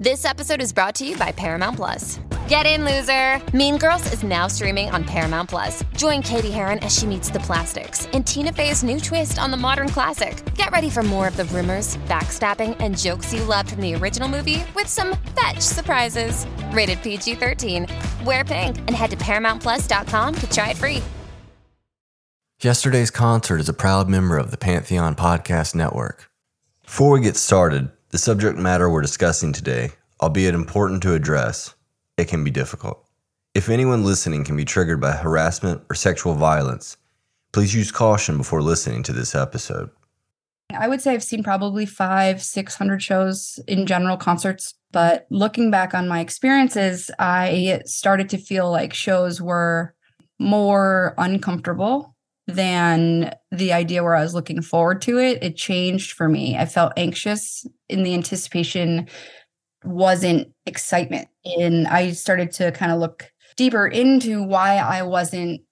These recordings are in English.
This episode is brought to you by Paramount Plus. Get in, loser! Mean Girls is now streaming on Paramount Plus. Join Cady Heron as she meets the plastics in Tina Fey's new twist on the modern classic. Get ready for more of the rumors, backstabbing, and jokes you loved from the original movie with some fetch surprises. Rated PG 13. Wear pink and head to ParamountPlus.com to try it free. Yesterday's concert is a proud member of the Pantheon Podcast Network. Before we get started, the subject matter we're discussing today, albeit important to address, it can be difficult. If anyone listening can be triggered by harassment or sexual violence, please use caution before listening to this episode. I would say I've seen probably five, 600 shows in general concerts. But looking back on my experiences, I started to feel like shows were more uncomfortable than the idea where I was looking forward to it. It changed for me. I felt anxious in the anticipation wasn't excitement. And I started to kind of look deeper into why I wasn't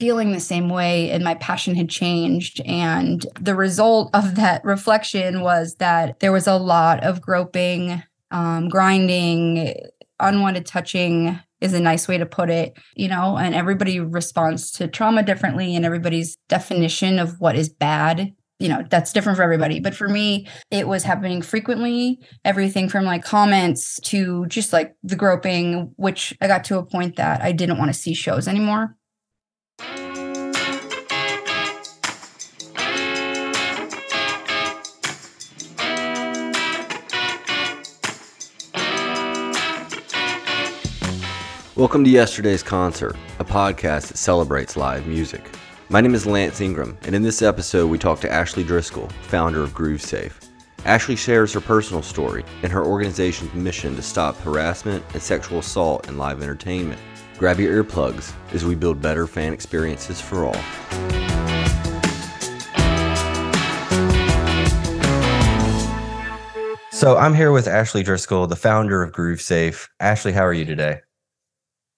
feeling the same way and my passion had changed. And the result of that reflection was that there was a lot of groping, um, grinding, unwanted touching is a nice way to put it, you know, and everybody responds to trauma differently and everybody's definition of what is bad you know that's different for everybody. But for me it was happening frequently. Everything from like comments to just like the groping which i got to a point that i didn't want to see shows anymore Welcome to Yesterday's Concert, a podcast that celebrates live music. My name is Lance Ingram, and in this episode, we talk to Ashley Driscoll, founder of GrooveSafe. Ashley shares her personal story and her organization's mission to stop harassment and sexual assault in live entertainment. Grab your earplugs as we build better fan experiences for all. So I'm here with Ashley Driscoll, the founder of GrooveSafe. Ashley, how are you today?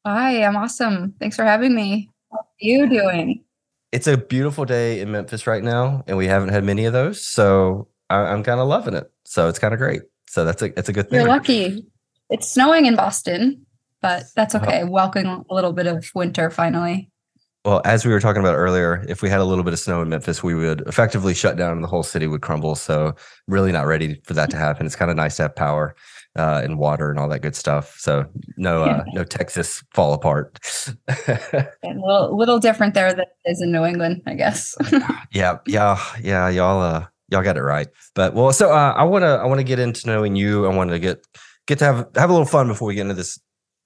Hi, I'm awesome. Thanks for having me. How are you doing? it's a beautiful day in Memphis right now, and we haven't had many of those. So I, am kind of loving it. So it's kind of great. So that's a it's a good thing. You're lucky. It's snowing in Boston, but that's uh-huh. okay. Uh, Welcome a little bit of winter finally. Well, as we were talking about earlier, if we had a little bit of snow in Memphis, we would effectively shut down and the whole city would crumble. So really not ready for that to happen. It's kind of nice to have power uh, and water and all that good stuff. So no, uh, no Texas fall apart. a little, little different there than it is in New England, I guess. yeah, yeah, yeah. Y'all, uh, y'all got it right. But well, so uh, I want to, I want to get into knowing you. I want to get, get to have have a little fun before we get into this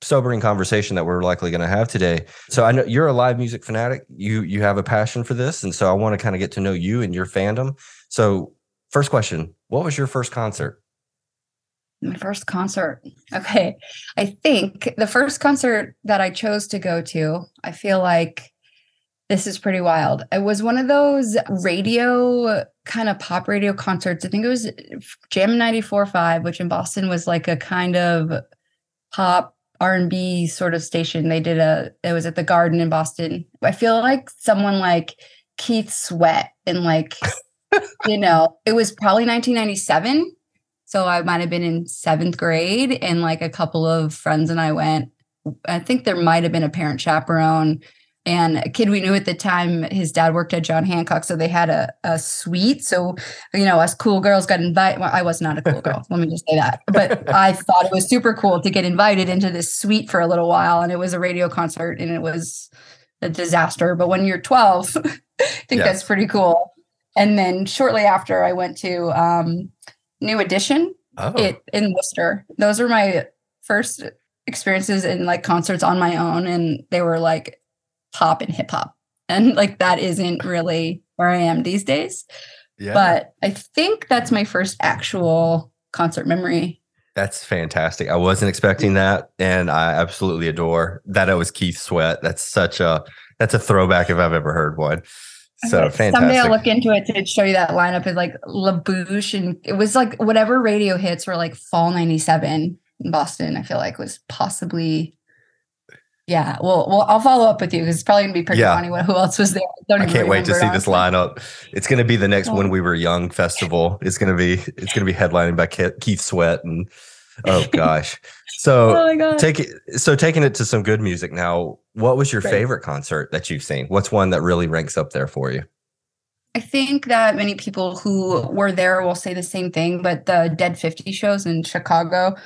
sobering conversation that we're likely going to have today. So I know you're a live music fanatic. You you have a passion for this, and so I want to kind of get to know you and your fandom. So first question: What was your first concert? My first concert. Okay. I think the first concert that I chose to go to, I feel like this is pretty wild. It was one of those radio kind of pop radio concerts. I think it was Jam 94.5, which in Boston was like a kind of pop R&B sort of station. They did a it was at the Garden in Boston. I feel like someone like Keith Sweat and like you know, it was probably 1997 so I might have been in seventh grade, and like a couple of friends and I went. I think there might have been a parent chaperone and a kid we knew at the time his dad worked at john hancock so they had a, a suite so you know us cool girls got invited well, i was not a cool girl let me just say that but i thought it was super cool to get invited into this suite for a little while and it was a radio concert and it was a disaster but when you're 12 i think yeah. that's pretty cool and then shortly after i went to um, New Edition oh. it in Worcester. Those are my first experiences in like concerts on my own, and they were like pop and hip hop, and like that isn't really where I am these days. Yeah. But I think that's my first actual concert memory. That's fantastic. I wasn't expecting that, and I absolutely adore that. It was Keith Sweat. That's such a that's a throwback if I've ever heard one. So okay. fantastic. Someday I'll look into it to show you that lineup is like La Bouche and it was like whatever radio hits were like fall 97 in Boston, I feel like was possibly yeah. Well, well, I'll follow up with you because it's probably gonna be pretty yeah. funny. What who else was there? I, I can't wait to see this lineup. It's gonna be the next oh. when we were young festival. It's gonna be it's gonna be headlining by Keith Sweat and Oh gosh. So oh my god. take it so taking it to some good music now. What was your Right. favorite concert that you've seen? What's one that really ranks up there for you? I think that many people who were there will say the same thing, but the Dead 50 shows in Chicago,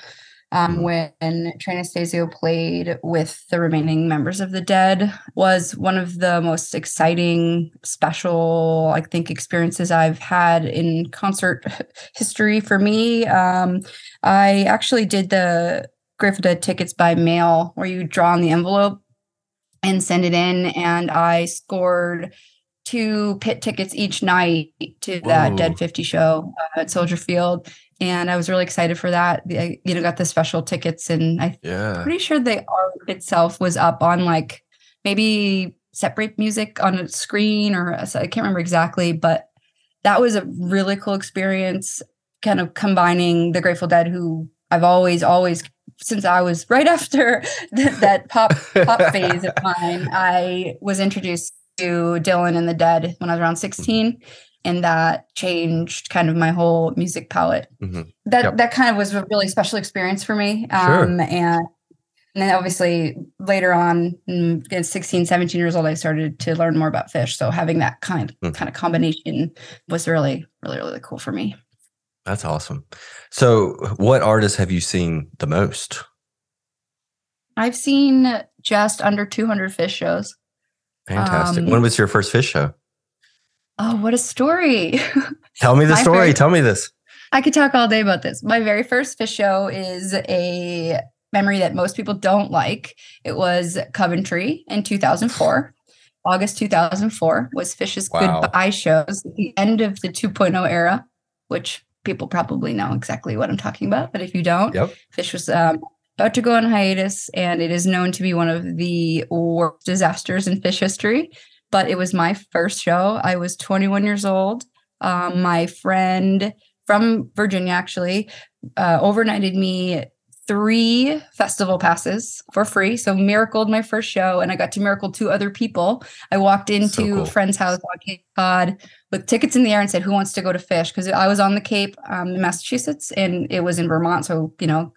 um, Mhm. when Anastasio played with the remaining members of the Dead, was one of the most exciting, special, I think, experiences I've had in concert history for me. Um, I actually did the Dead tickets by mail, where you draw on the envelope and send it in, and I scored two pit tickets each night to that Dead 50 show uh, at Soldier Field. And I was really excited for that. I, you know, got the special tickets, and I'm Yeah. pretty sure the art itself was up on like maybe separate music on a screen, or I can't remember exactly, but that was a really cool experience. Kind of combining the Grateful Dead, who I've always, always since I was right after that, that pop pop phase of mine, I was introduced to Dylan and the Dead when I was around 16. And that changed kind of my whole music palette. Mhm. That Yep. that kind of was a really special experience for me. Sure. Um, and and then obviously later on, mm, at 16, 17 years old, I started to learn more about Phish. So having that kind Mhm. kind of combination was really, really, really cool for me. That's awesome. So, what artists have you seen the most? I've seen just under 200 Phish shows. Fantastic. Um, when was your first Phish show? Oh, what a story. Tell me the story. very- Tell me this. I could talk all day about this. My very first Phish show is a memory that most people don't like. It was Coventry in 2004. August 2004 was Phish's Wow. goodbye shows, the end of the 2.0 era, which people probably know exactly what I'm talking about. But if you don't, Yep. Phish was um, about to go on hiatus, and it is known to be one of the worst disasters in Phish history. But it was my first show. I was 21 years old. Um, my friend from Virginia actually uh, overnighted me three festival passes for free. So miracled my first show, and I got to miracle two other people. I walked into cool. a friend's house on Cape Cod with tickets in the air and said, "Who wants to go to Phish?" Because I was on the Cape, um, in Massachusetts, and it was in Vermont. So you know,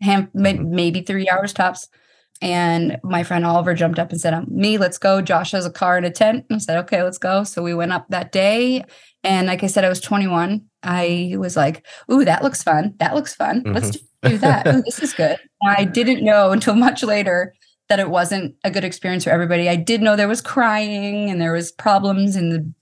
ham- Mhm. maybe three hours tops. And my friend Oliver jumped up and said, um, "Me, let's go." Josh has a car and a tent. And I said, "Okay, let's go." So we went up that day, and like I said, I was 21. I was like, "Ooh, that looks fun. That looks fun. Let's do that. Ooh, this is good." I didn't know until much later that it wasn't a good experience for everybody. I did know there was crying and there was problems and the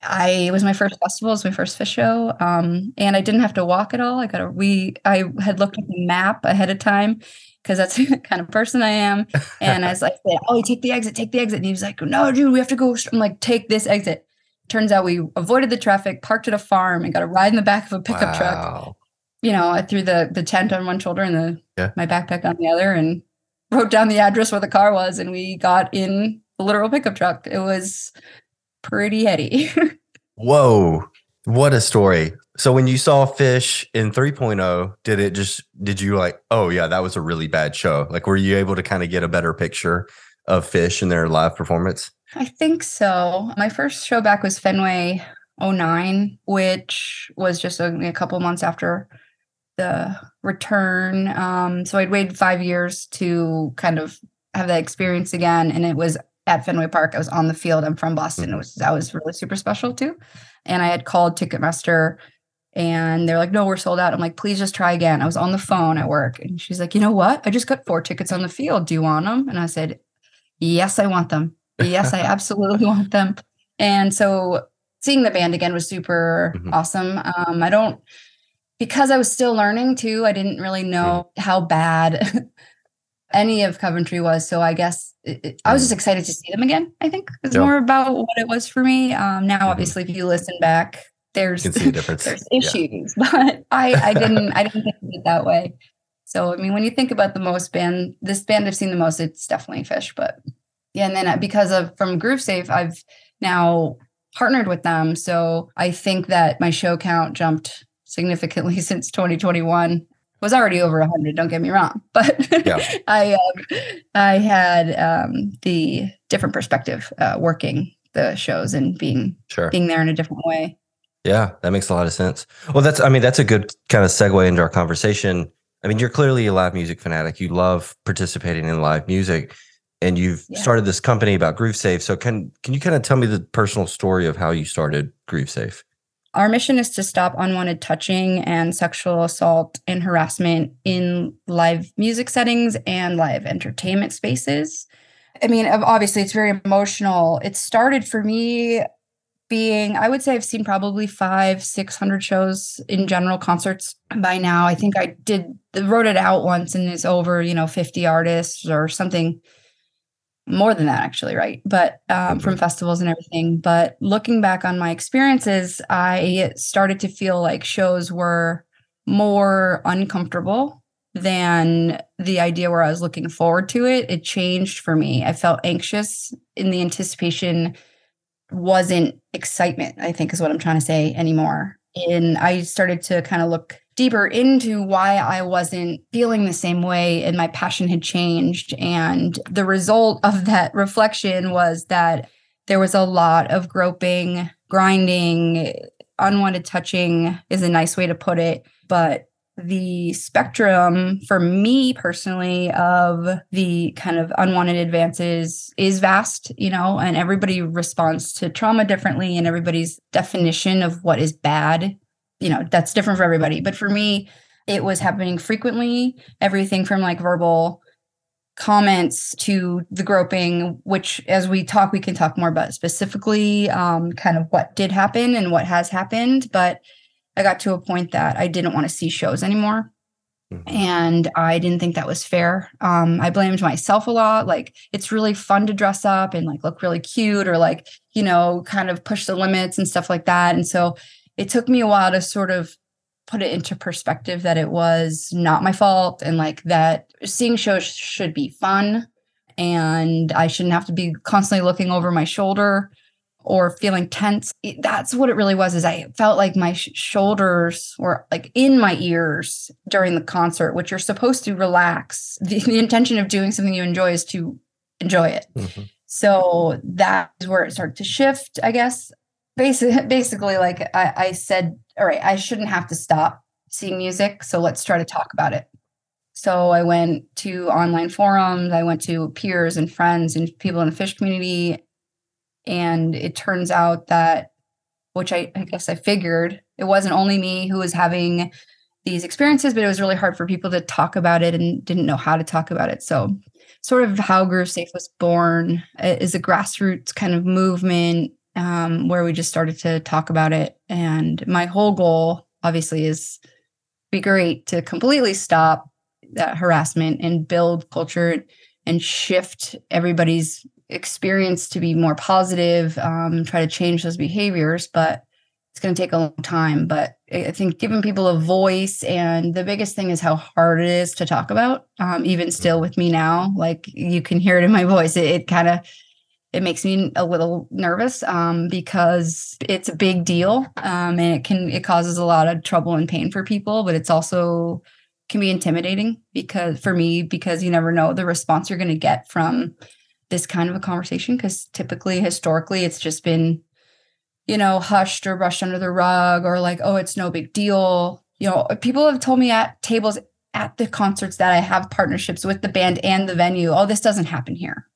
I it was my first festival, it was my first Phish show. Um, and I didn't have to walk at all. I got a we I had looked at the map ahead of time because that's the kind of person I am. And I was like, oh, you take the exit, take the exit. And he was like, no, dude, we have to go. I'm like, take this exit. Turns out we avoided the traffic, parked at a farm, and got a ride in the back of a pickup truck Wow. You know, I threw the the tent on one shoulder and the Yeah. my backpack on the other and wrote down the address where the car was and we got in the literal pickup truck. It was pretty heady. Whoa. What a story. So when you saw Phish in 3.0, did it just did you like, oh yeah, that was a really bad show? Like were you able to kind of get a better picture of Phish and their live performance? I think so. My first show back was Fenway 09, which was just a, a couple months after the return. Um, so I'd waited five years to kind of have that experience again. And it was at Fenway Park. I was on the field. I'm from Boston. It was that was really super special too. And I had called Ticketmaster and they're like, no, we're sold out. I'm like, please just try again. I was on the phone at work. And she's like, you know what? I just got four tickets on the field. Do you want them? And I said, Yes, I want them. Yes, I absolutely want them. And so seeing the band again was super Mhm. awesome. Um, I don't because I was still learning too, I didn't really know how bad any of Coventry was. So I guess it, it- I was just excited to see them again. I think it's Yep. more about what it was for me. Um, now, Mhm. obviously, if you listen back, there's You can see a difference. there's Yeah. issues, but I I didn't I didn't think of it that way. So I mean, when you think about the most band, this band I've seen the most, it's definitely Phish. But yeah, and then because of from Groove Safe, I've now partnered with them. So I think that my show count jumped significantly since 2021. Was already over 100. Don't get me wrong, but Yeah. I um, I had um, the different perspective uh, working the shows and being Sure. being there in a different way. Yeah, that makes a lot of sense. Well, that's I mean, that's a good kind of segue into our conversation. I mean, you're clearly a live music fanatic. You love participating in live music and you've yeah. started this company about Groove Safe. So can can you kind of tell me the personal story of how you started Groove Safe? Our mission is to stop unwanted touching and sexual assault and harassment in live music settings and live entertainment spaces. I mean, obviously, it's very emotional. It started for me being, I would say, I've seen probably five, 600 shows in general concerts by now. I think I did, wrote it out once and it's over, you know, 50 artists or something more than that actually right? But um, from mm-hmm. festivals and everything. But looking back on my experiences i started to feel like shows were more uncomfortable than the idea where i was looking forward to it. It changed for me. I felt anxious in the anticipation wasn't excitement i think is what i'm trying to say anymore. And i started to kind of look deeper into why I wasn't feeling the same way and my passion had changed. And the result of that reflection was that there was a lot of groping, grinding, unwanted touching is a nice way to put it. But the spectrum for me personally of the kind of unwanted advances is vast, you know, and everybody responds to trauma differently, and everybody's definition of what is bad you know, that's different for everybody. But for me, it was happening frequently, everything from like verbal comments to the groping, which as we talk, we can talk more about specifically um, kind of what did happen and what has happened. But I got to a point that I didn't want to see shows anymore. Mm-hmm. And I didn't think that was fair. Um, I blamed myself a lot. Like, it's really fun to dress up and like look really cute or like, you know, kind of push the limits and stuff like that. And so it took me a while to sort of put it into perspective that it was not my fault and like that seeing shows should be fun and I shouldn't have to be constantly looking over my shoulder or feeling tense. That's what it really was is I felt like my sh- shoulders were like in my ears during the concert, which you're supposed to relax. The, the intention of doing something you enjoy is to enjoy it. Mm-hmm. So that is where it started to shift, I guess basically, basically like I, I said, all right, I shouldn't have to stop seeing music. So let's try to talk about it. So I went to online forums, I went to peers and friends and people in the Phish community. And it turns out that, which I, I guess I figured, it wasn't only me who was having these experiences, but it was really hard for people to talk about it and didn't know how to talk about it. So, sort of how Groove Safe was born uh, is a grassroots kind of movement um, where we just started to talk about it. And my whole goal, obviously, is be great to completely stop that harassment and build culture and shift everybody's experience to be more positive, um, try to change those behaviors. But it's going to take a long time. But I think giving people a voice, and the biggest thing is how hard it is to talk about. Um, even still with me now, like you can hear it in my voice. It, it kind of it makes me a little nervous um, because it's a big deal. Um, and it can it causes a lot of trouble and pain for people but it's also can be intimidating because for me because you never know the response you're going to get from this kind of a conversation because typically historically it's just been you know hushed or brushed under the rug or like oh it's no big deal. You know people have told me at tables at the concerts that i have partnerships with the band and the venue oh this doesn't happen here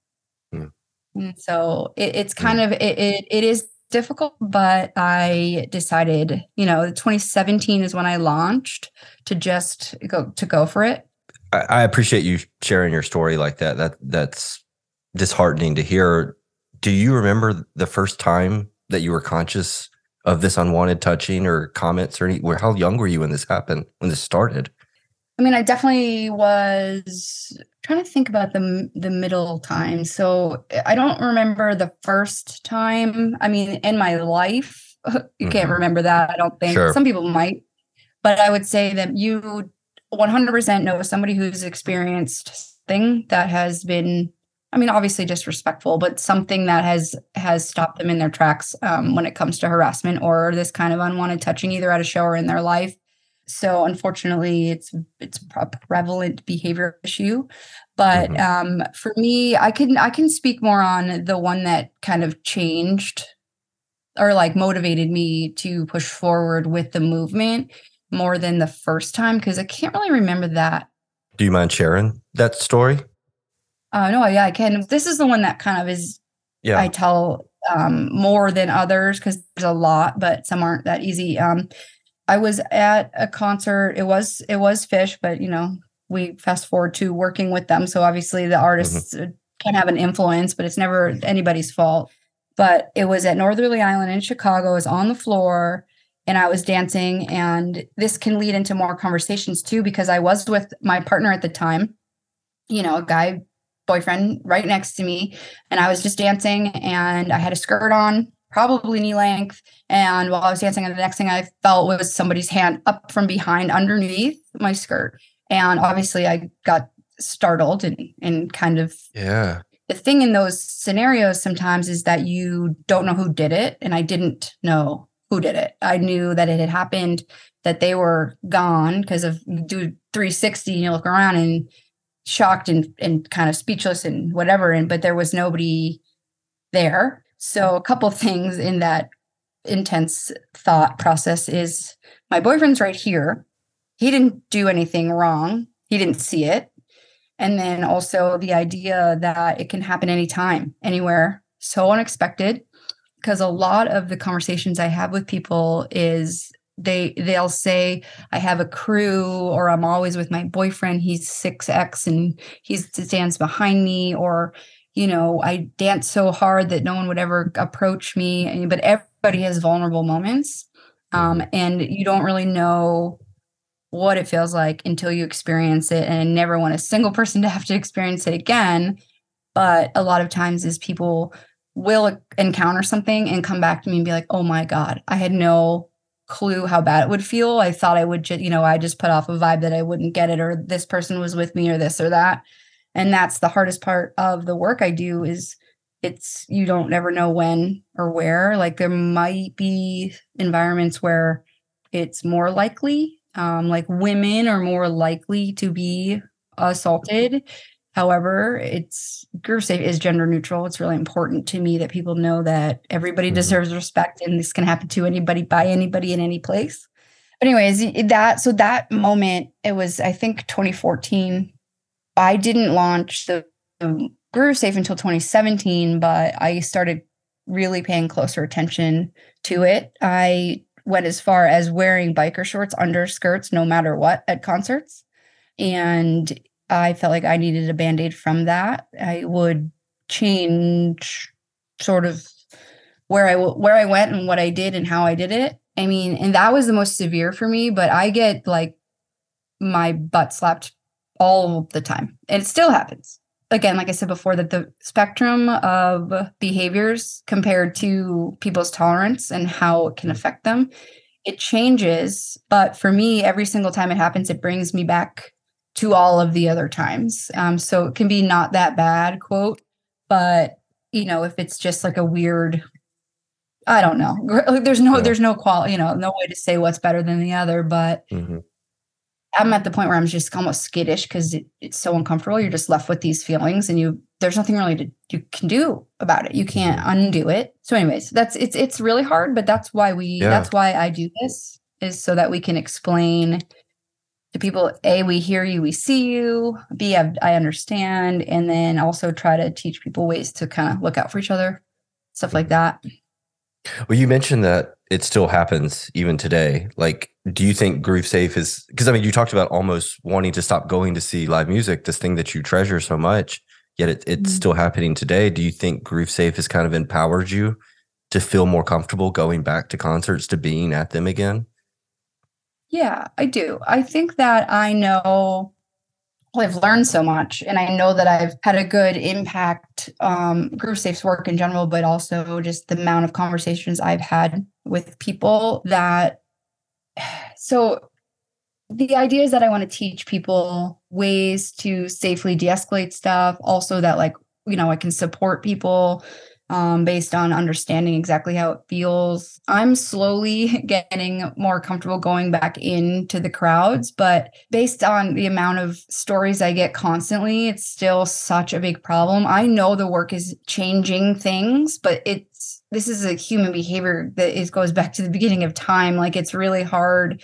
and so it, it's kind of it, it, it is difficult, but I decided, you know, 2017 is when I launched to just go to go for it. I, I appreciate you sharing your story like that. That that's disheartening to hear. Do you remember the first time that you were conscious of this unwanted touching or comments or any, how young were you when this happened, when this started? I mean, I definitely was trying to think about the the middle time. So I don't remember the first time. I mean, in my life, you mm-hmm. can't remember that. I don't think sure. some people might, but I would say that you 100% know somebody who's experienced thing that has been I mean, obviously disrespectful, but something that has has stopped them in their tracks um, when it comes to harassment or this kind of unwanted touching, either at a show or in their life. So unfortunately, it's it's a prevalent behavior issue. But mm-hmm. um, for me, I can I can speak more on the one that kind of changed or like motivated me to push forward with the movement more than the first time because I can't really remember that. Do you mind sharing that story? Uh, no, yeah, I can. This is the one that kind of is Yeah. I tell um, more than others because there's a lot, but some aren't that easy. Um, I was at a concert. It was it was Phish, but you know we fast forward to working with them, so obviously the artists uh can have an influence, but it's never anybody's fault. But it was at Northerly Island in Chicago. I was on the floor and I was dancing, and this can lead into more conversations too because I was with my partner at the time. You know, a guy boyfriend right next to me and I was just dancing and I had a skirt on, probably knee length. And while I was dancing, and the next thing I felt was somebody's hand up from behind underneath my skirt. And obviously I got startled and, and kind of yeah. the thing in those scenarios sometimes is that you don't know who did it. And I didn't know who did it. I knew that it had happened, that they were gone because of do 360 and you look around and shocked and, and kind of speechless and whatever. And but there was nobody there. So a couple things in that intense thought process is my boyfriend's right here. He didn't do anything wrong. He didn't see it. And then also the idea that it can happen anytime, anywhere, so unexpected. Because a lot of the conversations I have with people is they they'll say I have a crew or I'm always with my boyfriend. He's six X and he stands behind me, or you know I dance so hard that no one would ever approach me. But everybody has vulnerable moments, um, and you don't really know what it feels like until you experience it. And I never want a single person to have to experience it again. But a lot of times, is people will encounter something and come back to me and be like, "Oh my god, I had no." clue how bad it would feel. I thought I would just, you know, I just put off a vibe that I wouldn't get it or this person was with me or this or that. And that's the hardest part of the work I do is it's you don't never know when or where. Like there might be environments where it's more likely, um, like women are more likely to be assaulted. However, it's groove safe is gender neutral. It's really important to me that people know that everybody Mhm. deserves respect and this can happen to anybody by anybody in any place. But anyways, that so that moment, it was I think 2014. I didn't launch the, the Groove Safe until 2017, but I started really paying closer attention to it. I went as far as wearing biker shorts under skirts no matter what at concerts. And I felt like I needed a band aid from that. I would change sort of where I where I went and what I did and how I did it. I mean, and that was the most severe for me. But I get like my butt slapped all the time, and it still happens. Again, like I said before, that the spectrum of behaviors compared to people's tolerance and how it can affect them, it changes. But for me, every single time it happens, it brings me back to all of the other times. Um, so it can be not that bad, quote, but you know, if it's just like a weird, I don't know. Like, There's no, Yeah. there's no quality, you know, no way to say what's better than the other. But Mhm. I'm at the point where I'm just almost skittish because it, it's so uncomfortable. You're just left with these feelings, and you there's nothing really to you can do about it. You can't undo it. So, anyways, that's it's it's really hard, but that's why we Yeah. that's why I do this is so that we can explain to people a we hear you we see you b I, I understand and then also try to teach people ways to kind of look out for each other stuff like mm-hmm. that Well, you mentioned that it still happens even today. Like, do you think Groove Safe is because I mean, you talked about almost wanting to stop going to see live music, this thing that you treasure so much, yet it, it's Mhm. still happening today. Do you think Groove Safe has kind of empowered you to feel more comfortable going back to concerts, to being at them again? Yeah, I do. I think that I know well, I've learned so much and I know that I've had a good impact um Groove Safe's work in general, but also just the amount of conversations I've had with people that so the idea is that I want to teach people ways to safely de-escalate stuff, also that like, you know, I can support people um, based on understanding exactly how it feels. I'm slowly getting more comfortable going back into the crowds, but based on the amount of stories I get constantly, it's still such a big problem. I know the work is changing things, but it's this is a human behavior that is goes back to the beginning of time. Like it's really hard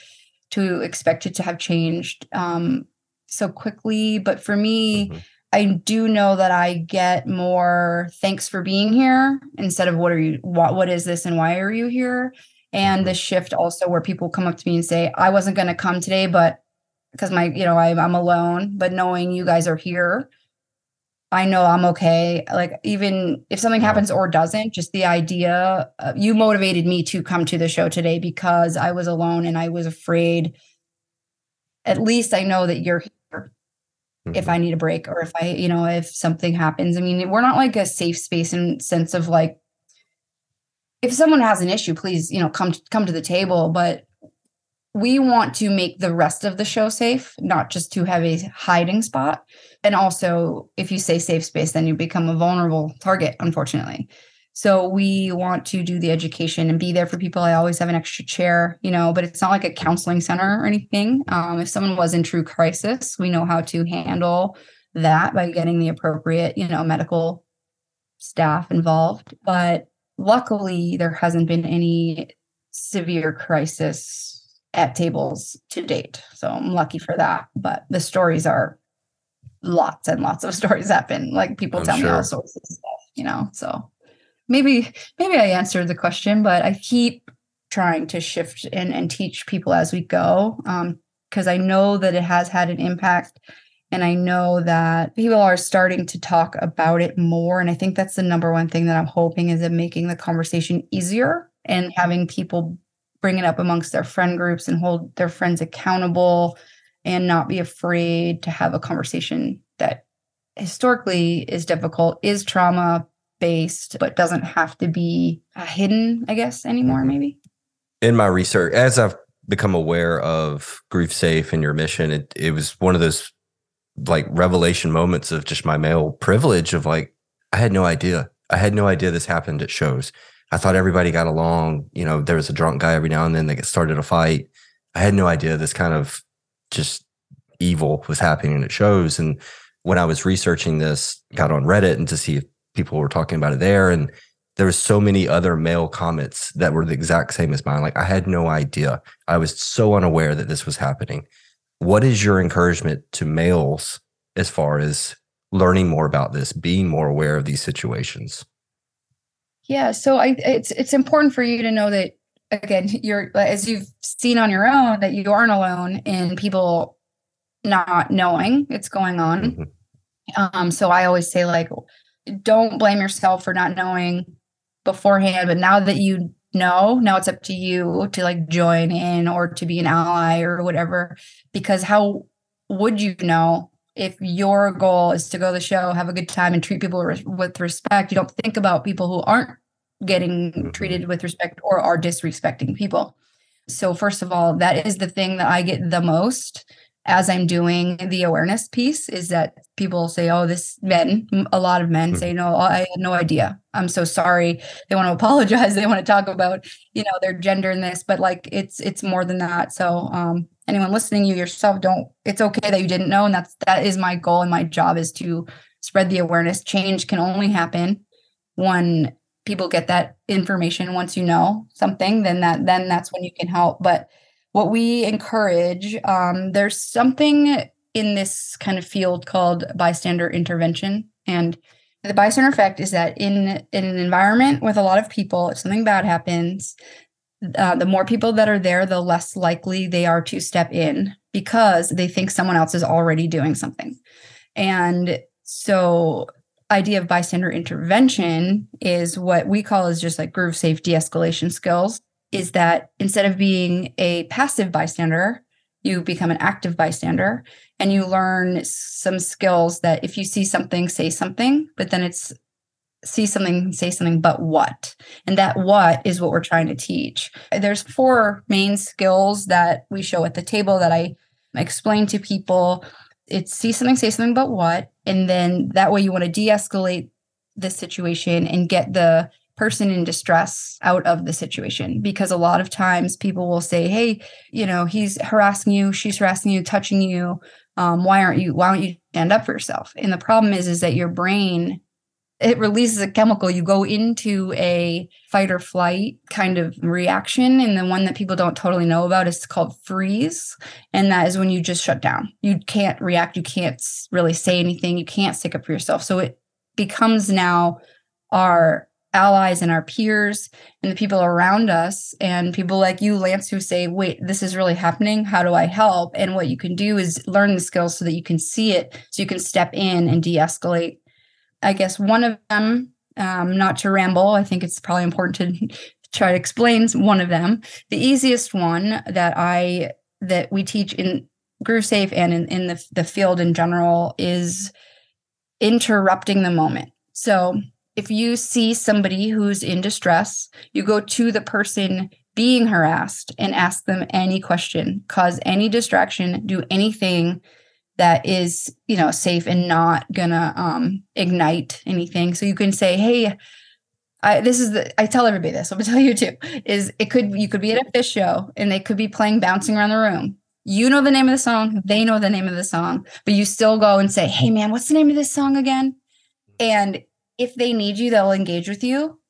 to expect it to have changed um, so quickly. But for me, mm-hmm. I do know that I get more thanks for being here instead of what are you what what is this and why are you here? And the shift also where people come up to me and say, I wasn't gonna come today, but because my, you know, I, I'm alone, but knowing you guys are here, I know I'm okay. Like even if something happens or doesn't, just the idea uh, you motivated me to come to the show today because I was alone and I was afraid. At least I know that you're here mm-hmm. if I need a break or if I, you know, if something happens. I mean, we're not like a safe space in sense of like if someone has an issue, please, you know, come come to the table, but we want to make the rest of the show safe, not just to have a hiding spot. And also, if you say safe space, then you become a vulnerable target, unfortunately. So we want to do the education and be there for people. I always have an extra chair, you know, but it's not like a counseling center or anything. Um, if someone was in true crisis, we know how to handle that by getting the appropriate, you know, medical staff involved. But luckily, there hasn't been any severe crisis at tables to date. So I'm lucky for that. But the stories are lots and lots of stories happen. Like people I'm tell sure. me all sorts of stuff, you know. So maybe maybe I answered the question, but I keep trying to shift and, and teach people as we go. Um, because I know that it has had an impact. And I know that people are starting to talk about it more. And I think that's the number one thing that I'm hoping is that making the conversation easier and having people bring it up amongst their friend groups and hold their friends accountable and not be afraid to have a conversation that historically is difficult, is trauma based, but doesn't have to be hidden, I guess, anymore, mm-hmm. maybe. In my research, as I've become aware of Groove Safe and your mission, it, it was one of those like revelation moments of just my male privilege of like, I had no idea. I had no idea this happened at shows. I thought everybody got along. You know, there was a drunk guy every now and then that started a fight. I had no idea this kind of just evil was happening at shows. And when I was researching this, got on Reddit and to see if people were talking about it there. And there was so many other male comments that were the exact same as mine. Like I had no idea. I was so unaware that this was happening. What is your encouragement to males as far as learning more about this, being more aware of these situations? Yeah, so I it's it's important for you to know that again, you're as you've seen on your own that you aren't alone in people not knowing it's going on. Mm-hmm. Um, so I always say like, don't blame yourself for not knowing beforehand, but now that you know, now it's up to you to like join in or to be an ally or whatever. Because how would you know if your goal is to go to the show, have a good time, and treat people with respect, you don't think about people who aren't getting mm-hmm. treated with respect or are disrespecting people. So, first of all, that is the thing that I get the most as I'm doing the awareness piece is that people say, Oh, this men, a lot of men say, No, I had no idea. I'm so sorry. They want to apologize. They want to talk about, you know, their gender in this, but like it's it's more than that. So um anyone listening, you yourself don't it's okay that you didn't know. And that's that is my goal and my job is to spread the awareness. Change can only happen when people get that information once you know something then that then that's when you can help but what we encourage um, there's something in this kind of field called bystander intervention. And the bystander effect is that in, in an environment with a lot of people if something bad happens uh, the more people that are there the less likely they are to step in because they think someone else is already doing something. And so idea of bystander intervention is what we call is just like groove safe de-escalation skills is that instead of being a passive bystander, you become an active bystander and you learn some skills that if you see something, say something, but then it's see something, say something, but what? And that what is what we're trying to teach. There's four main skills that we show at the table that I explain to people. It's see something, say something, but what? And then that way you want to de escalate the situation and get the person in distress out of the situation because a lot of times people will say hey you know he's harassing you she's harassing you touching you um, why aren't you why don't you stand up for yourself and the problem is is that your brain it releases a chemical. You go into a fight or flight kind of reaction. And the one that people don't totally know about is called freeze. And that is when you just shut down. You can't react. You can't really say anything. You can't stick up for yourself. So it becomes now our allies and our peers and the people around us and people like you lance who say wait this is really happening how do i help and what you can do is learn the skills so that you can see it so you can step in and de-escalate I guess one of them, um, not to ramble, I think it's probably important to try to explain one of them. The easiest one that I that we teach in Groove Safe and in, in the, the field in general is interrupting the moment. So if you see somebody who's in distress, you go to the person being harassed and ask them any question, cause any distraction, do anything that is you know safe and not gonna um, ignite anything so you can say hey I, this is the I tell everybody this. I'm gonna tell you too. Is it could you could be at a Phish show and they could be playing bouncing around the room. You know the name of the song, they know the name of the song, but you still go and say, "Hey, man, what's the name of this song again?" And if they need you, they'll engage with you.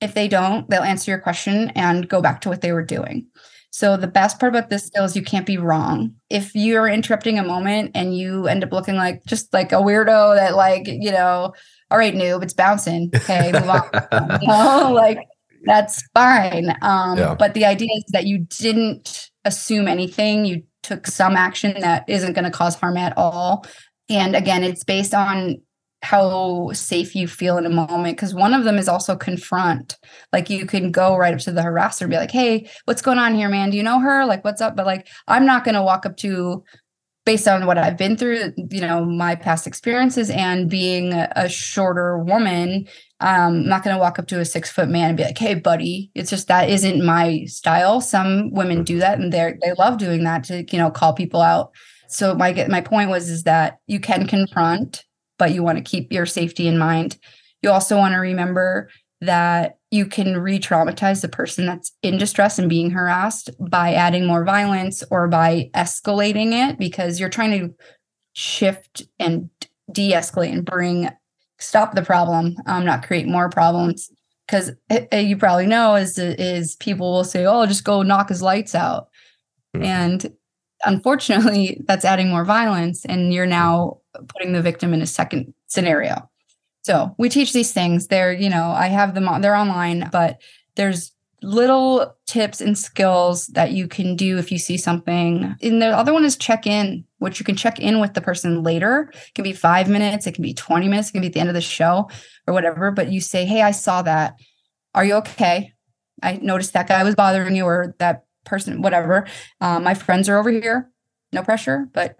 If they don't, they'll answer your question and go back to what they were doing. So the best part about this skill is you can't be wrong. If you're interrupting a moment and you end up looking like just like a weirdo that like, you know, all right, noob, it's bouncing. Okay, move on. you know, like that's fine. Um, yeah. but the idea is that you didn't assume anything. You took some action that isn't going to cause harm at all. And again, it's based on how safe you feel in a moment because one of them is also confront like you can go right up to the harasser and be like hey what's going on here man? Do you know her? Like what's up? But like i'm not going to walk up to based on what i've been through you know my past experiences and being a, a shorter woman um, i'm not going to walk up to a six foot man and be like hey buddy it's just that isn't my style. Some women do that and they're they love doing that to you know call people out. So my my point was is that you can confront but you want to keep your safety in mind. You also want to remember that you can re traumatize the person that's in distress and being harassed by adding more violence or by escalating it because you're trying to shift and de escalate and bring, stop the problem, um, not create more problems. Because eh, eh, you probably know is is people will say, "Oh, just go knock his lights out," mm-hmm. and unfortunately, that's adding more violence, and you're now putting the victim in a second scenario. So we teach these things. They're, you know, I have them on, they're online, but there's little tips and skills that you can do if you see something. And the other one is check in, which you can check in with the person later. It can be five minutes, it can be 20 minutes, it can be at the end of the show or whatever. But you say, Hey, I saw that. Are you okay? I noticed that guy was bothering you or that person, whatever. Um, my friends are over here. No pressure, but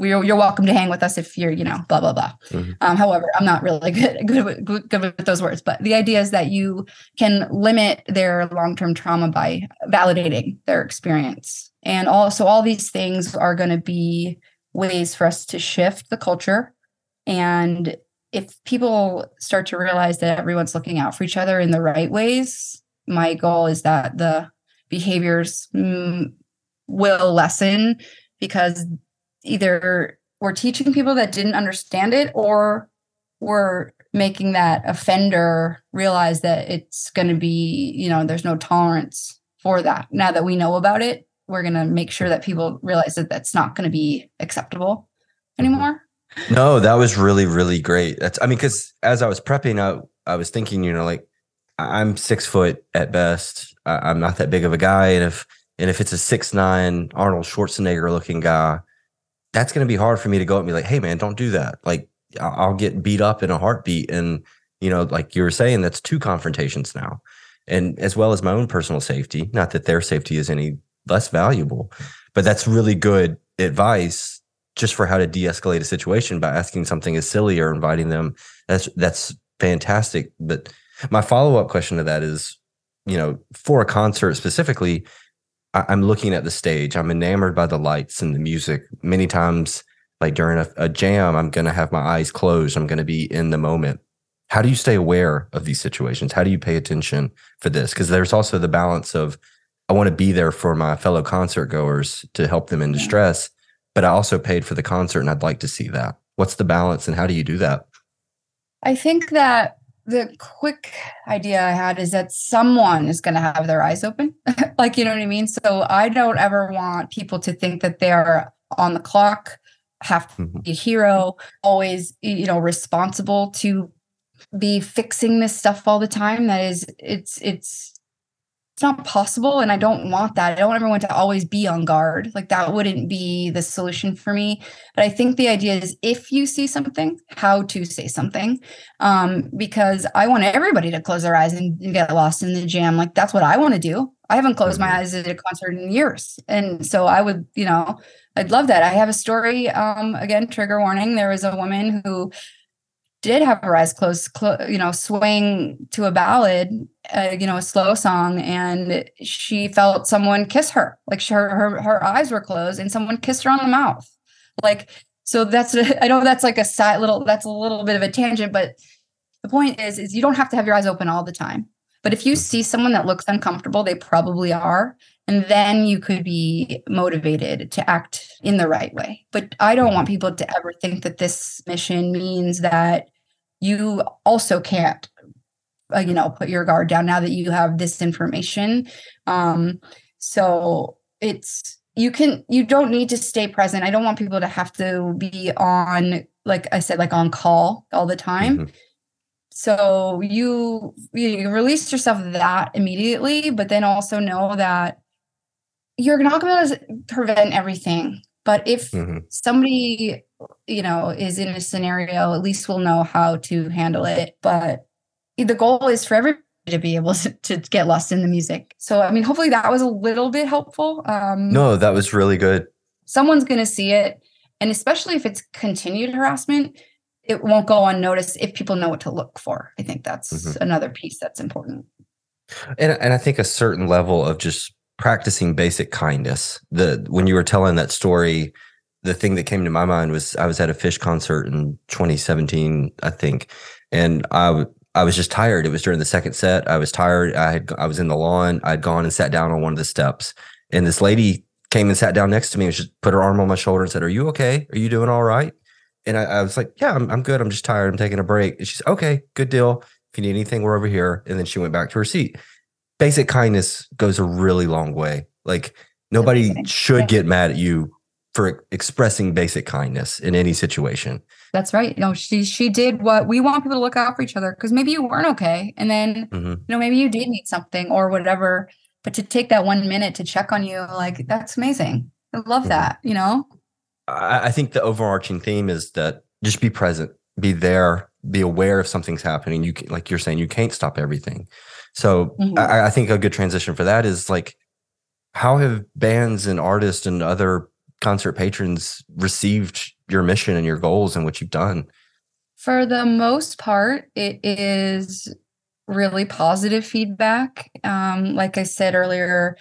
we're, you're welcome to hang with us if you're, you know, blah, blah, blah. Mm-hmm. Um, however, I'm not really good, good, with, good with those words, but the idea is that you can limit their long-term trauma by validating their experience. And also all these things are going to be ways for us to shift the culture. And if people start to realize that everyone's looking out for each other in the right ways, my goal is that the behaviors mm, will lessen because either we're teaching people that didn't understand it or we're making that offender realize that it's going to be, you know, there's no tolerance for that. Now that we know about it, we're going to make sure that people realize that that's not going to be acceptable mm-hmm. anymore. No, that was really, really great. That's, I mean, because as I was prepping, I, I was thinking, you know, like I'm six foot at best. I, I'm not that big of a guy. And if, and if it's a six nine Arnold Schwarzenegger looking guy, that's going to be hard for me to go and be like, hey, man, don't do that. Like, I'll get beat up in a heartbeat. And, you know, like you were saying, that's two confrontations now. And as well as my own personal safety, not that their safety is any less valuable, but that's really good advice just for how to de-escalate a situation by asking something as silly or inviting them. That's that's fantastic. But my follow-up question to that is, you know, for a concert specifically, I'm looking at the stage. I'm enamored by the lights and the music. Many times, like during a, a jam, I'm going to have my eyes closed. I'm going to be in the moment. How do you stay aware of these situations? How do you pay attention for this? Because there's also the balance of I want to be there for my fellow concert goers to help them in distress, but I also paid for the concert and I'd like to see that. What's the balance and how do you do that? I think that the quick idea I had is that someone is going to have their eyes open. like, you know what I mean? So I don't ever want people to think that they're on the clock, have to Mhm. be a hero, always, you know, responsible to be fixing this stuff all the time. That is, it's, it's, it's not possible. And I don't want that. I don't want everyone to always be on guard. Like that wouldn't be the solution for me. But I think the idea is if you see something, how to say something um, because I want everybody to close their eyes and, and get lost in the jam. Like that's what I want to do. I haven't closed my Mhm. eyes at a concert in years, and so I would, you know, I'd love that. I have a story. Um, again, trigger warning. There was a woman who did have her eyes closed, clo- you know, swaying to a ballad, uh, you know, a slow song, and she felt someone kiss her. Like she, her, her her eyes were closed, and someone kissed her on the mouth. Like so, that's I know that's like a side little. That's a little bit of a tangent, but the point is, is you don't have to have your eyes open all the time. But if you see someone that looks uncomfortable, they probably are. And then you could be motivated to act in the right way. But I don't want people to ever think that this mission means that you also can't, uh, you know, put your guard down now that you have this information. Um, so it's, you can, you don't need to stay present. I don't want people to have to be on, like I said, like on call all the time Mhm. so you you release yourself that immediately but then also know that you're not going to prevent everything but if Mhm. somebody you know is in a scenario at least we'll know how to handle it but the goal is for everybody to be able to, to get lost in the music so i mean hopefully that was a little bit helpful um No, that was really good. someone's going to see it and especially if it's continued harassment it won't go unnoticed if people know what to look for i think that's Mhm. another piece that's important And and I think a certain level of just practicing basic kindness. The when you were telling that story, the thing that came to my mind was I was at a Phish concert in 2017, I think, and I I was just tired. It was during the second set. I was tired. I had I was in the lawn. I'd gone and sat down on one of the steps, and this lady came and sat down next to me and just put her arm on my shoulder and said, "Are you okay? Are you doing all right?" And I, I was like, "Yeah, I'm I'm good. I'm just tired. I'm taking a break." And she said, "Okay, good deal. If you need anything, we're over here." And then she went back to her seat. Basic kindness goes a really long way. Like nobody should get mad at you for expressing basic kindness in any situation. that's right no she she did what we want people to look out for each other because maybe you weren't okay and then Mhm. you know maybe you did need something or whatever but to take that one minute to check on you like that's amazing i love Mhm. that you know I, I think the overarching theme is that just be present, be there, be aware if something's happening. You can, like you're saying, you can't stop everything. So Mhm. I, I think a good transition for that is like, how have bands and artists and other concert patrons received your mission and your goals and what you've done? For the most part, it is really positive feedback. Um, like I said earlier,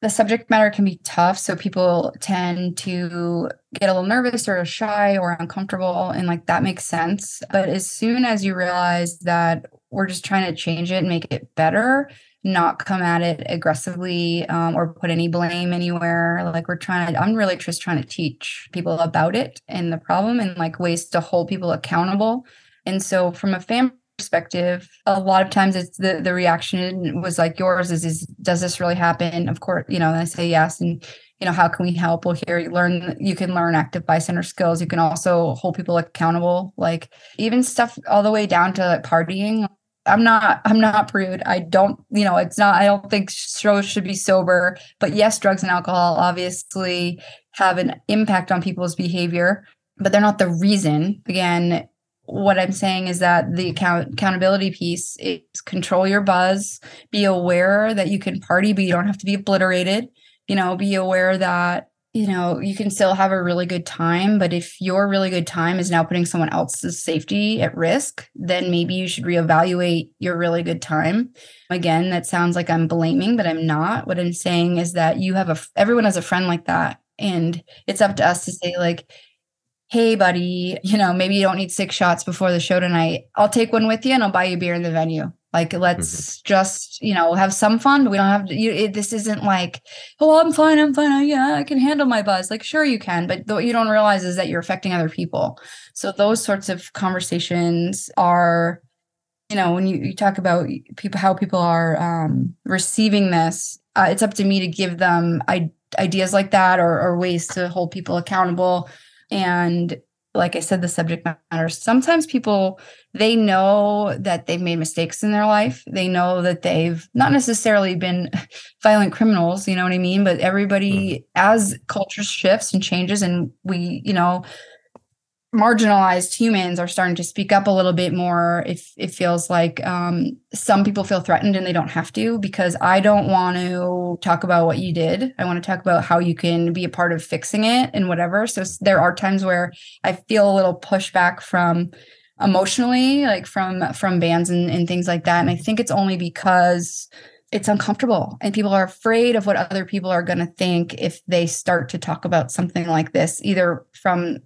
the subject matter can be tough. So people tend to get a little nervous or shy or uncomfortable. And like that makes sense. But as soon as you realize that we're just trying to change it and make it better, not come at it aggressively um, or put any blame anywhere. Like we're trying to, I'm really just trying to teach people about it and the problem and like ways to hold people accountable. And so from a family perspective, a lot of times it's the the reaction was like yours is is does this really happen? Of course, you know, I say yes. And you know, how can we help? Well, here you learn you can learn active bystander skills. You can also hold people accountable, like even stuff all the way down to like partying. I'm not I'm not prude. I don't, you know, it's not I don't think shows should be sober, but yes, drugs and alcohol obviously have an impact on people's behavior, but they're not the reason. Again, what I'm saying is that the account accountability piece is control your buzz, be aware that you can party, but you don't have to be obliterated. You know, be aware that you know you can still have a really good time, but if your really good time is now putting someone else's safety at risk, then maybe you should reevaluate your really good time. Again, that sounds like I'm blaming, but I'm not. What I'm saying is that you have a everyone has a friend like that, and it's up to us to say like hey buddy you know maybe you don't need six shots before the show tonight i'll take one with you and i'll buy you beer in the venue Like, let's mm-hmm. just, you know, have some fun, but we don't have to, you, it, this isn't like, oh, I'm fine, I'm fine. yeah, I can handle my buzz. Like, sure, you can, but what you don't realize is that you're affecting other people. So, those sorts of conversations are, you know, when you, you talk about people, how people are um, receiving this, uh, it's up to me to give them I- ideas like that or, or ways to hold people accountable. And like I said, the subject matter. Sometimes people they know that they've made mistakes in their life. They know that they've not necessarily been violent criminals, you know what I mean? But everybody, mm-hmm. as culture shifts and changes, and we, you know, marginalized humans are starting to speak up a little bit more. If it feels like um, some people feel threatened and they don't have to because i don't want to talk about what you did. I want to talk about how you can be a part of fixing it and whatever. So there are times where i feel a little pushback from emotionally like from from bands and, and things like that. And i think it's only because it's uncomfortable and people are afraid of what other people are going to think if they start to talk about something like this either from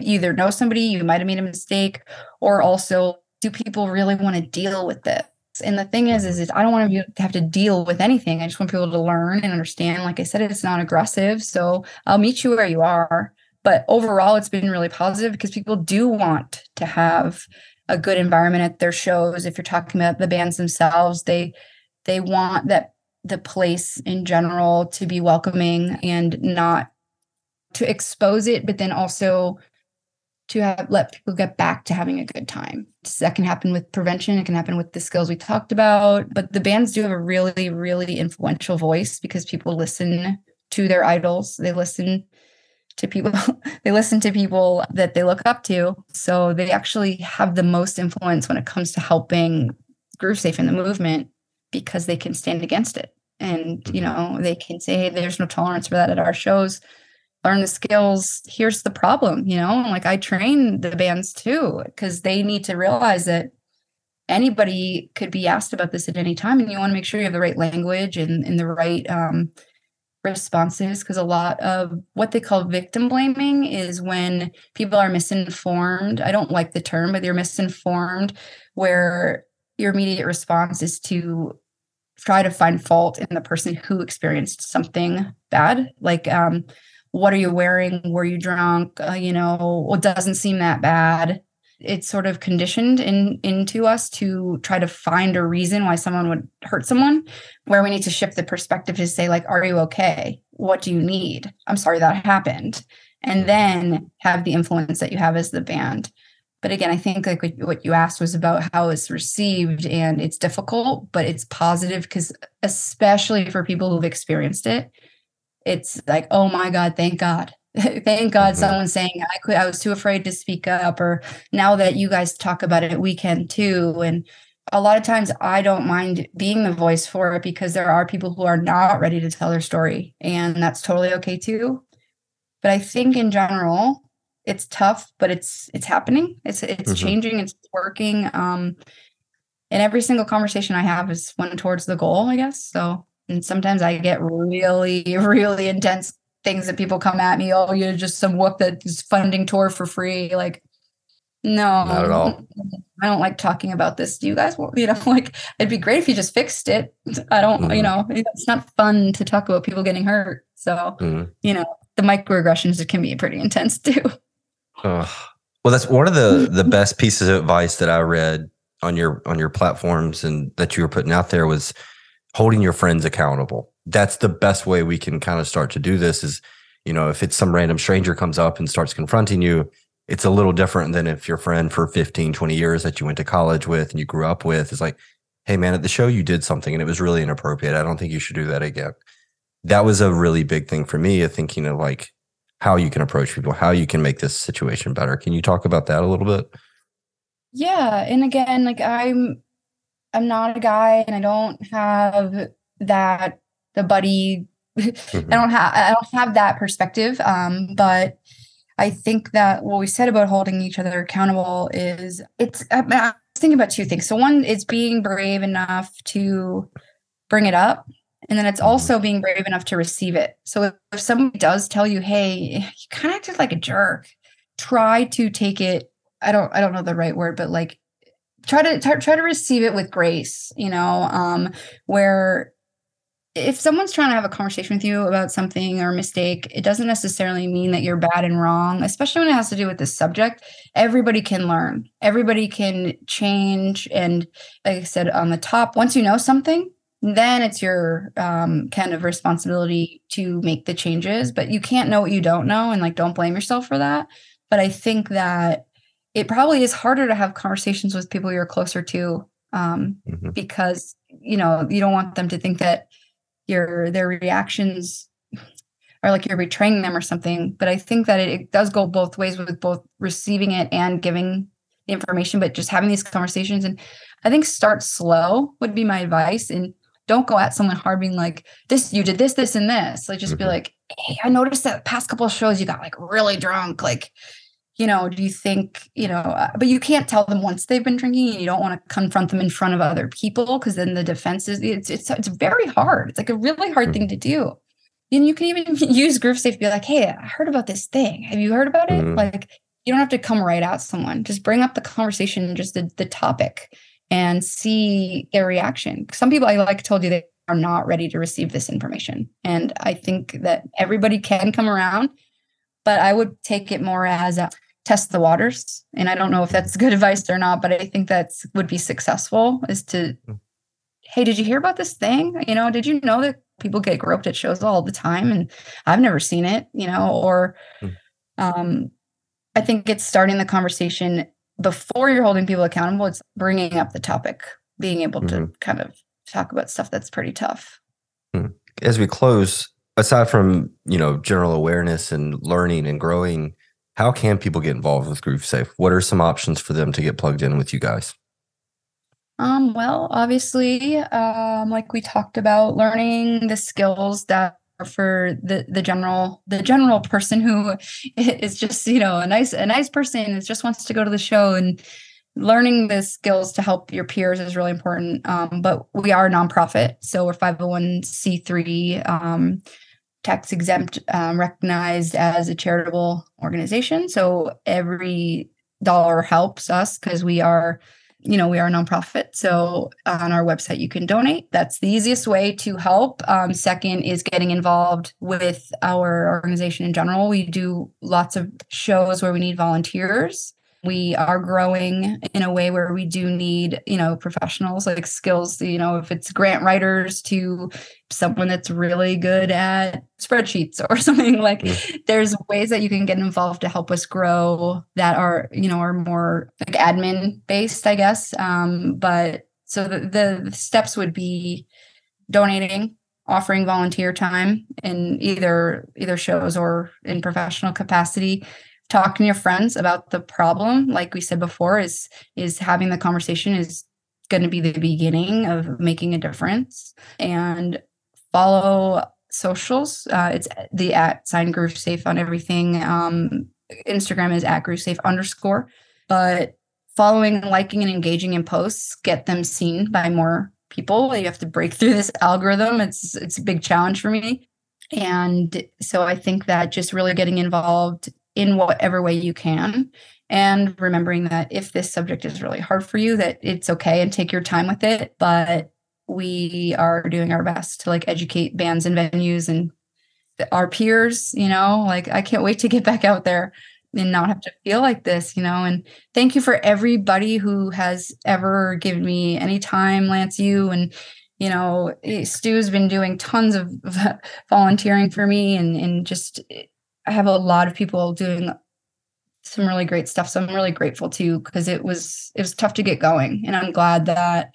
either know somebody, you might have made a mistake, or also do people really want to deal with this? And the thing is, is, is I don't want to, to have to deal with anything. I just want people to learn and understand. Like I said, it's not aggressive. So I'll meet you where you are. But overall, it's been really positive because people do want to have a good environment at their shows. If you're talking about the bands themselves, they they want that the place in general to be welcoming and not to expose it, but then also to have let people get back to having a good time. That can happen with prevention. It can happen with the skills we talked about. But the bands do have a really, really influential voice because people listen to their idols. They listen to people. they listen to people that they look up to. So they actually have the most influence when it comes to helping Groove Safe in the movement because they can stand against it. And you know they can say, "Hey, there's no tolerance for that at our shows." Learn the skills here's the problem you know? Like i train the bands too because they need to realize that anybody could be asked about this at any time and you want to make sure you have the right language and, and the right um, responses because a lot of what they call victim blaming is when people are misinformed. I don't like the term but they're misinformed where your immediate response is to try to find fault in the person who experienced something bad like um, what are you wearing? Were you drunk? Uh, you know it doesn't seem that bad. It's sort of conditioned in into us to try to find a reason why someone would hurt someone where we need to shift the perspective to say like are you okay? What do you need? I'm sorry that happened. And then have the influence that you have as the band. But again i think like what you asked was about how it's received and it's difficult but it's positive because especially for people who've experienced it it's like, oh my God, thank God. thank God mm-hmm. someone's saying I could I was too afraid to speak up or now that you guys talk about it we can too. And a lot of times I don't mind being the voice for it because there are people who are not ready to tell their story and that's totally okay too. But I think in general it's tough but it's it's happening. It's it's mm-hmm. changing, it's working um and every single conversation I have is one towards the goal, I guess. So and sometimes I get really, really intense things that people come at me. Oh, you're just some whoop that is funding tour for free. Like, no, not at all. I don't like talking about this. Do you guys want, you know, like it'd be great if you just fixed it. I don't, mm-hmm. you know, it's not fun to talk about people getting hurt. So, mm-hmm. you know, the microaggressions can be pretty intense too. well, that's one of the the best pieces of advice that I read on your on your platforms and that you were putting out there was holding your friends accountable. That's the best way we can kind of start to do this is, you know, if it's some random stranger comes up and starts confronting you, it's a little different than if your friend for 15, 20 years that you went to college with and you grew up with is like, hey man, at the show you did something and it was really inappropriate. I don't think you should do that again. That was a really big thing for me of thinking of like how you can approach people, how you can make this situation better. Can you talk about that a little bit? Yeah. And again, like I'm I'm not a guy and I don't have that the buddy mm-hmm. I don't have I don't have that perspective. Um, but I think that what we said about holding each other accountable is it's I, I was thinking about two things. So one is being brave enough to bring it up. And then it's mm-hmm. also being brave enough to receive it. So if, if somebody does tell you, hey, you kind of acted like a jerk, try to take it. I don't I don't know the right word, but like try to try, try to receive it with grace you know um where if someone's trying to have a conversation with you about something or mistake, it doesn't necessarily mean that you're bad and wrong, especially when it has to do with this subject. Everybody can learn, everybody can change. And like I said on the top, once you know something, then it's your um, kind of responsibility to make the changes. But you can't know what you don't know and like don't blame yourself for that. But I think that it probably is harder to have conversations with people you're closer to um, mm-hmm. because you know you don't want them to think that your their reactions are like you're betraying them or something. But I think that it, it does go both ways with both receiving it and giving the information, but just having these conversations. And I think start slow would be my advice. And don't go at someone hard being like, this, you did this, this, and this. Like just mm-hmm. be like, hey, I noticed that past couple of shows you got like really drunk. Like, you know, do you think, you know, uh, but you can't tell them once they've been drinking and you don't want to confront them in front of other people because then the defense is, it's, it's, it's very hard. It's like a really hard thing to do. And you can even use Groove Safe to be like, hey, I heard about this thing. Have you heard about it? Mm-hmm. Like, you don't have to come right out someone. Just bring up the conversation, just the, the topic and see their reaction. Some people, I like told you, they are not ready to receive this information. And I think that everybody can come around, but I would take it more as a test the waters. And I don't know if that's good advice or not, but I think that's would be successful is to, hmm. hey, did you hear about this thing? You know, did you know that people get groped at shows all the time and I've never seen it, you know, or hmm. um, I think it's starting the conversation before you're holding people accountable. It's bringing up the topic, being able mm-hmm. to kind of talk about stuff that's pretty tough. Hmm. As we close, aside from, you know, general awareness and learning and growing, how can people get involved with GrooveSafe? What are some options for them to get plugged in with you guys? Um, well, obviously, um, like we talked about, learning the skills that are for the the general the general person who is just you know a nice a nice person and just wants to go to the show and learning the skills to help your peers is really important. Um, but we are a nonprofit, so we're 501c3. Tax exempt um, recognized as a charitable organization. So every dollar helps us because we are you know we are a nonprofit. So on our website you can donate. That's the easiest way to help. Um, second is getting involved with our organization in general. We do lots of shows where we need volunteers we are growing in a way where we do need you know professionals like skills you know if it's grant writers to someone that's really good at spreadsheets or something like mm-hmm. there's ways that you can get involved to help us grow that are you know are more like admin based i guess um but so the, the steps would be donating offering volunteer time in either either shows or in professional capacity talking to your friends about the problem like we said before is is having the conversation is going to be the beginning of making a difference. And follow socials uh, it's the at sign groove safe on everything um, instagram is at groove safe underscore. But following liking and engaging in posts get them seen by more people. You have to break through this algorithm. It's it's a big challenge for me. And so i think that just really getting involved in whatever way you can and remembering that if this subject is really hard for you that it's okay and take your time with it but we are doing our best to like educate bands and venues and our peers you know? Like i can't wait to get back out there and not have to feel like this you know? And thank you for everybody who has ever given me any time lance you and you know eh, stu's been doing tons of volunteering for me and and just eh, I have a lot of people doing some really great stuff. So I'm really grateful too because it was it was tough to get going, and I'm glad that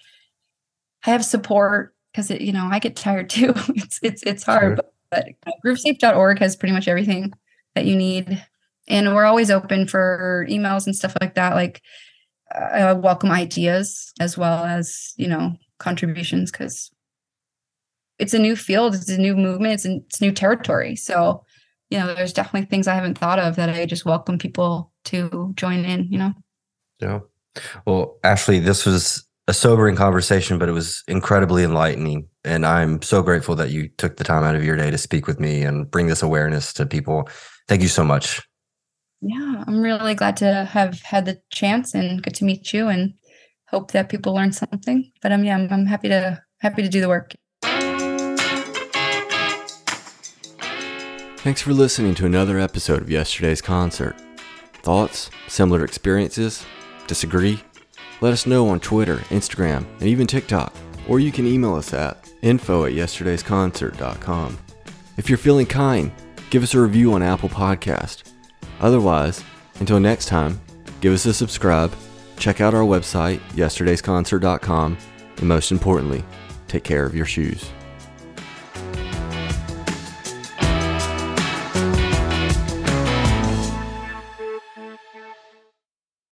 I have support because it you know I get tired too. it's it's it's hard, sure. but, but groovesafe.org has pretty much everything that you need, and we're always open for emails and stuff like that. Like I welcome ideas as well as you know contributions because it's a new field, it's a new movement, it's, it's new territory. So you know, there's definitely things I haven't thought of that I just welcome people to join in, you know? Yeah. Well, Ashley, this was a sobering conversation, but it was incredibly enlightening. And I'm so grateful that you took the time out of your day to speak with me and bring this awareness to people. Thank you so much. Yeah, I'm really glad to have had the chance and good to meet you. And hope that people learn something. But um, yeah, I'm, I'm happy to happy to do the work. Thanks for listening to another episode of yesterday's concert. Thoughts? Similar experiences? Disagree? Let us know on Twitter, Instagram, and even TikTok. Or you can email us at info at yesterdaysconcert.com. If you're feeling kind, give us a review on Apple Podcast. Otherwise, until next time, give us a subscribe, check out our website, yesterdaysconcert.com, and most importantly, take care of your shoes.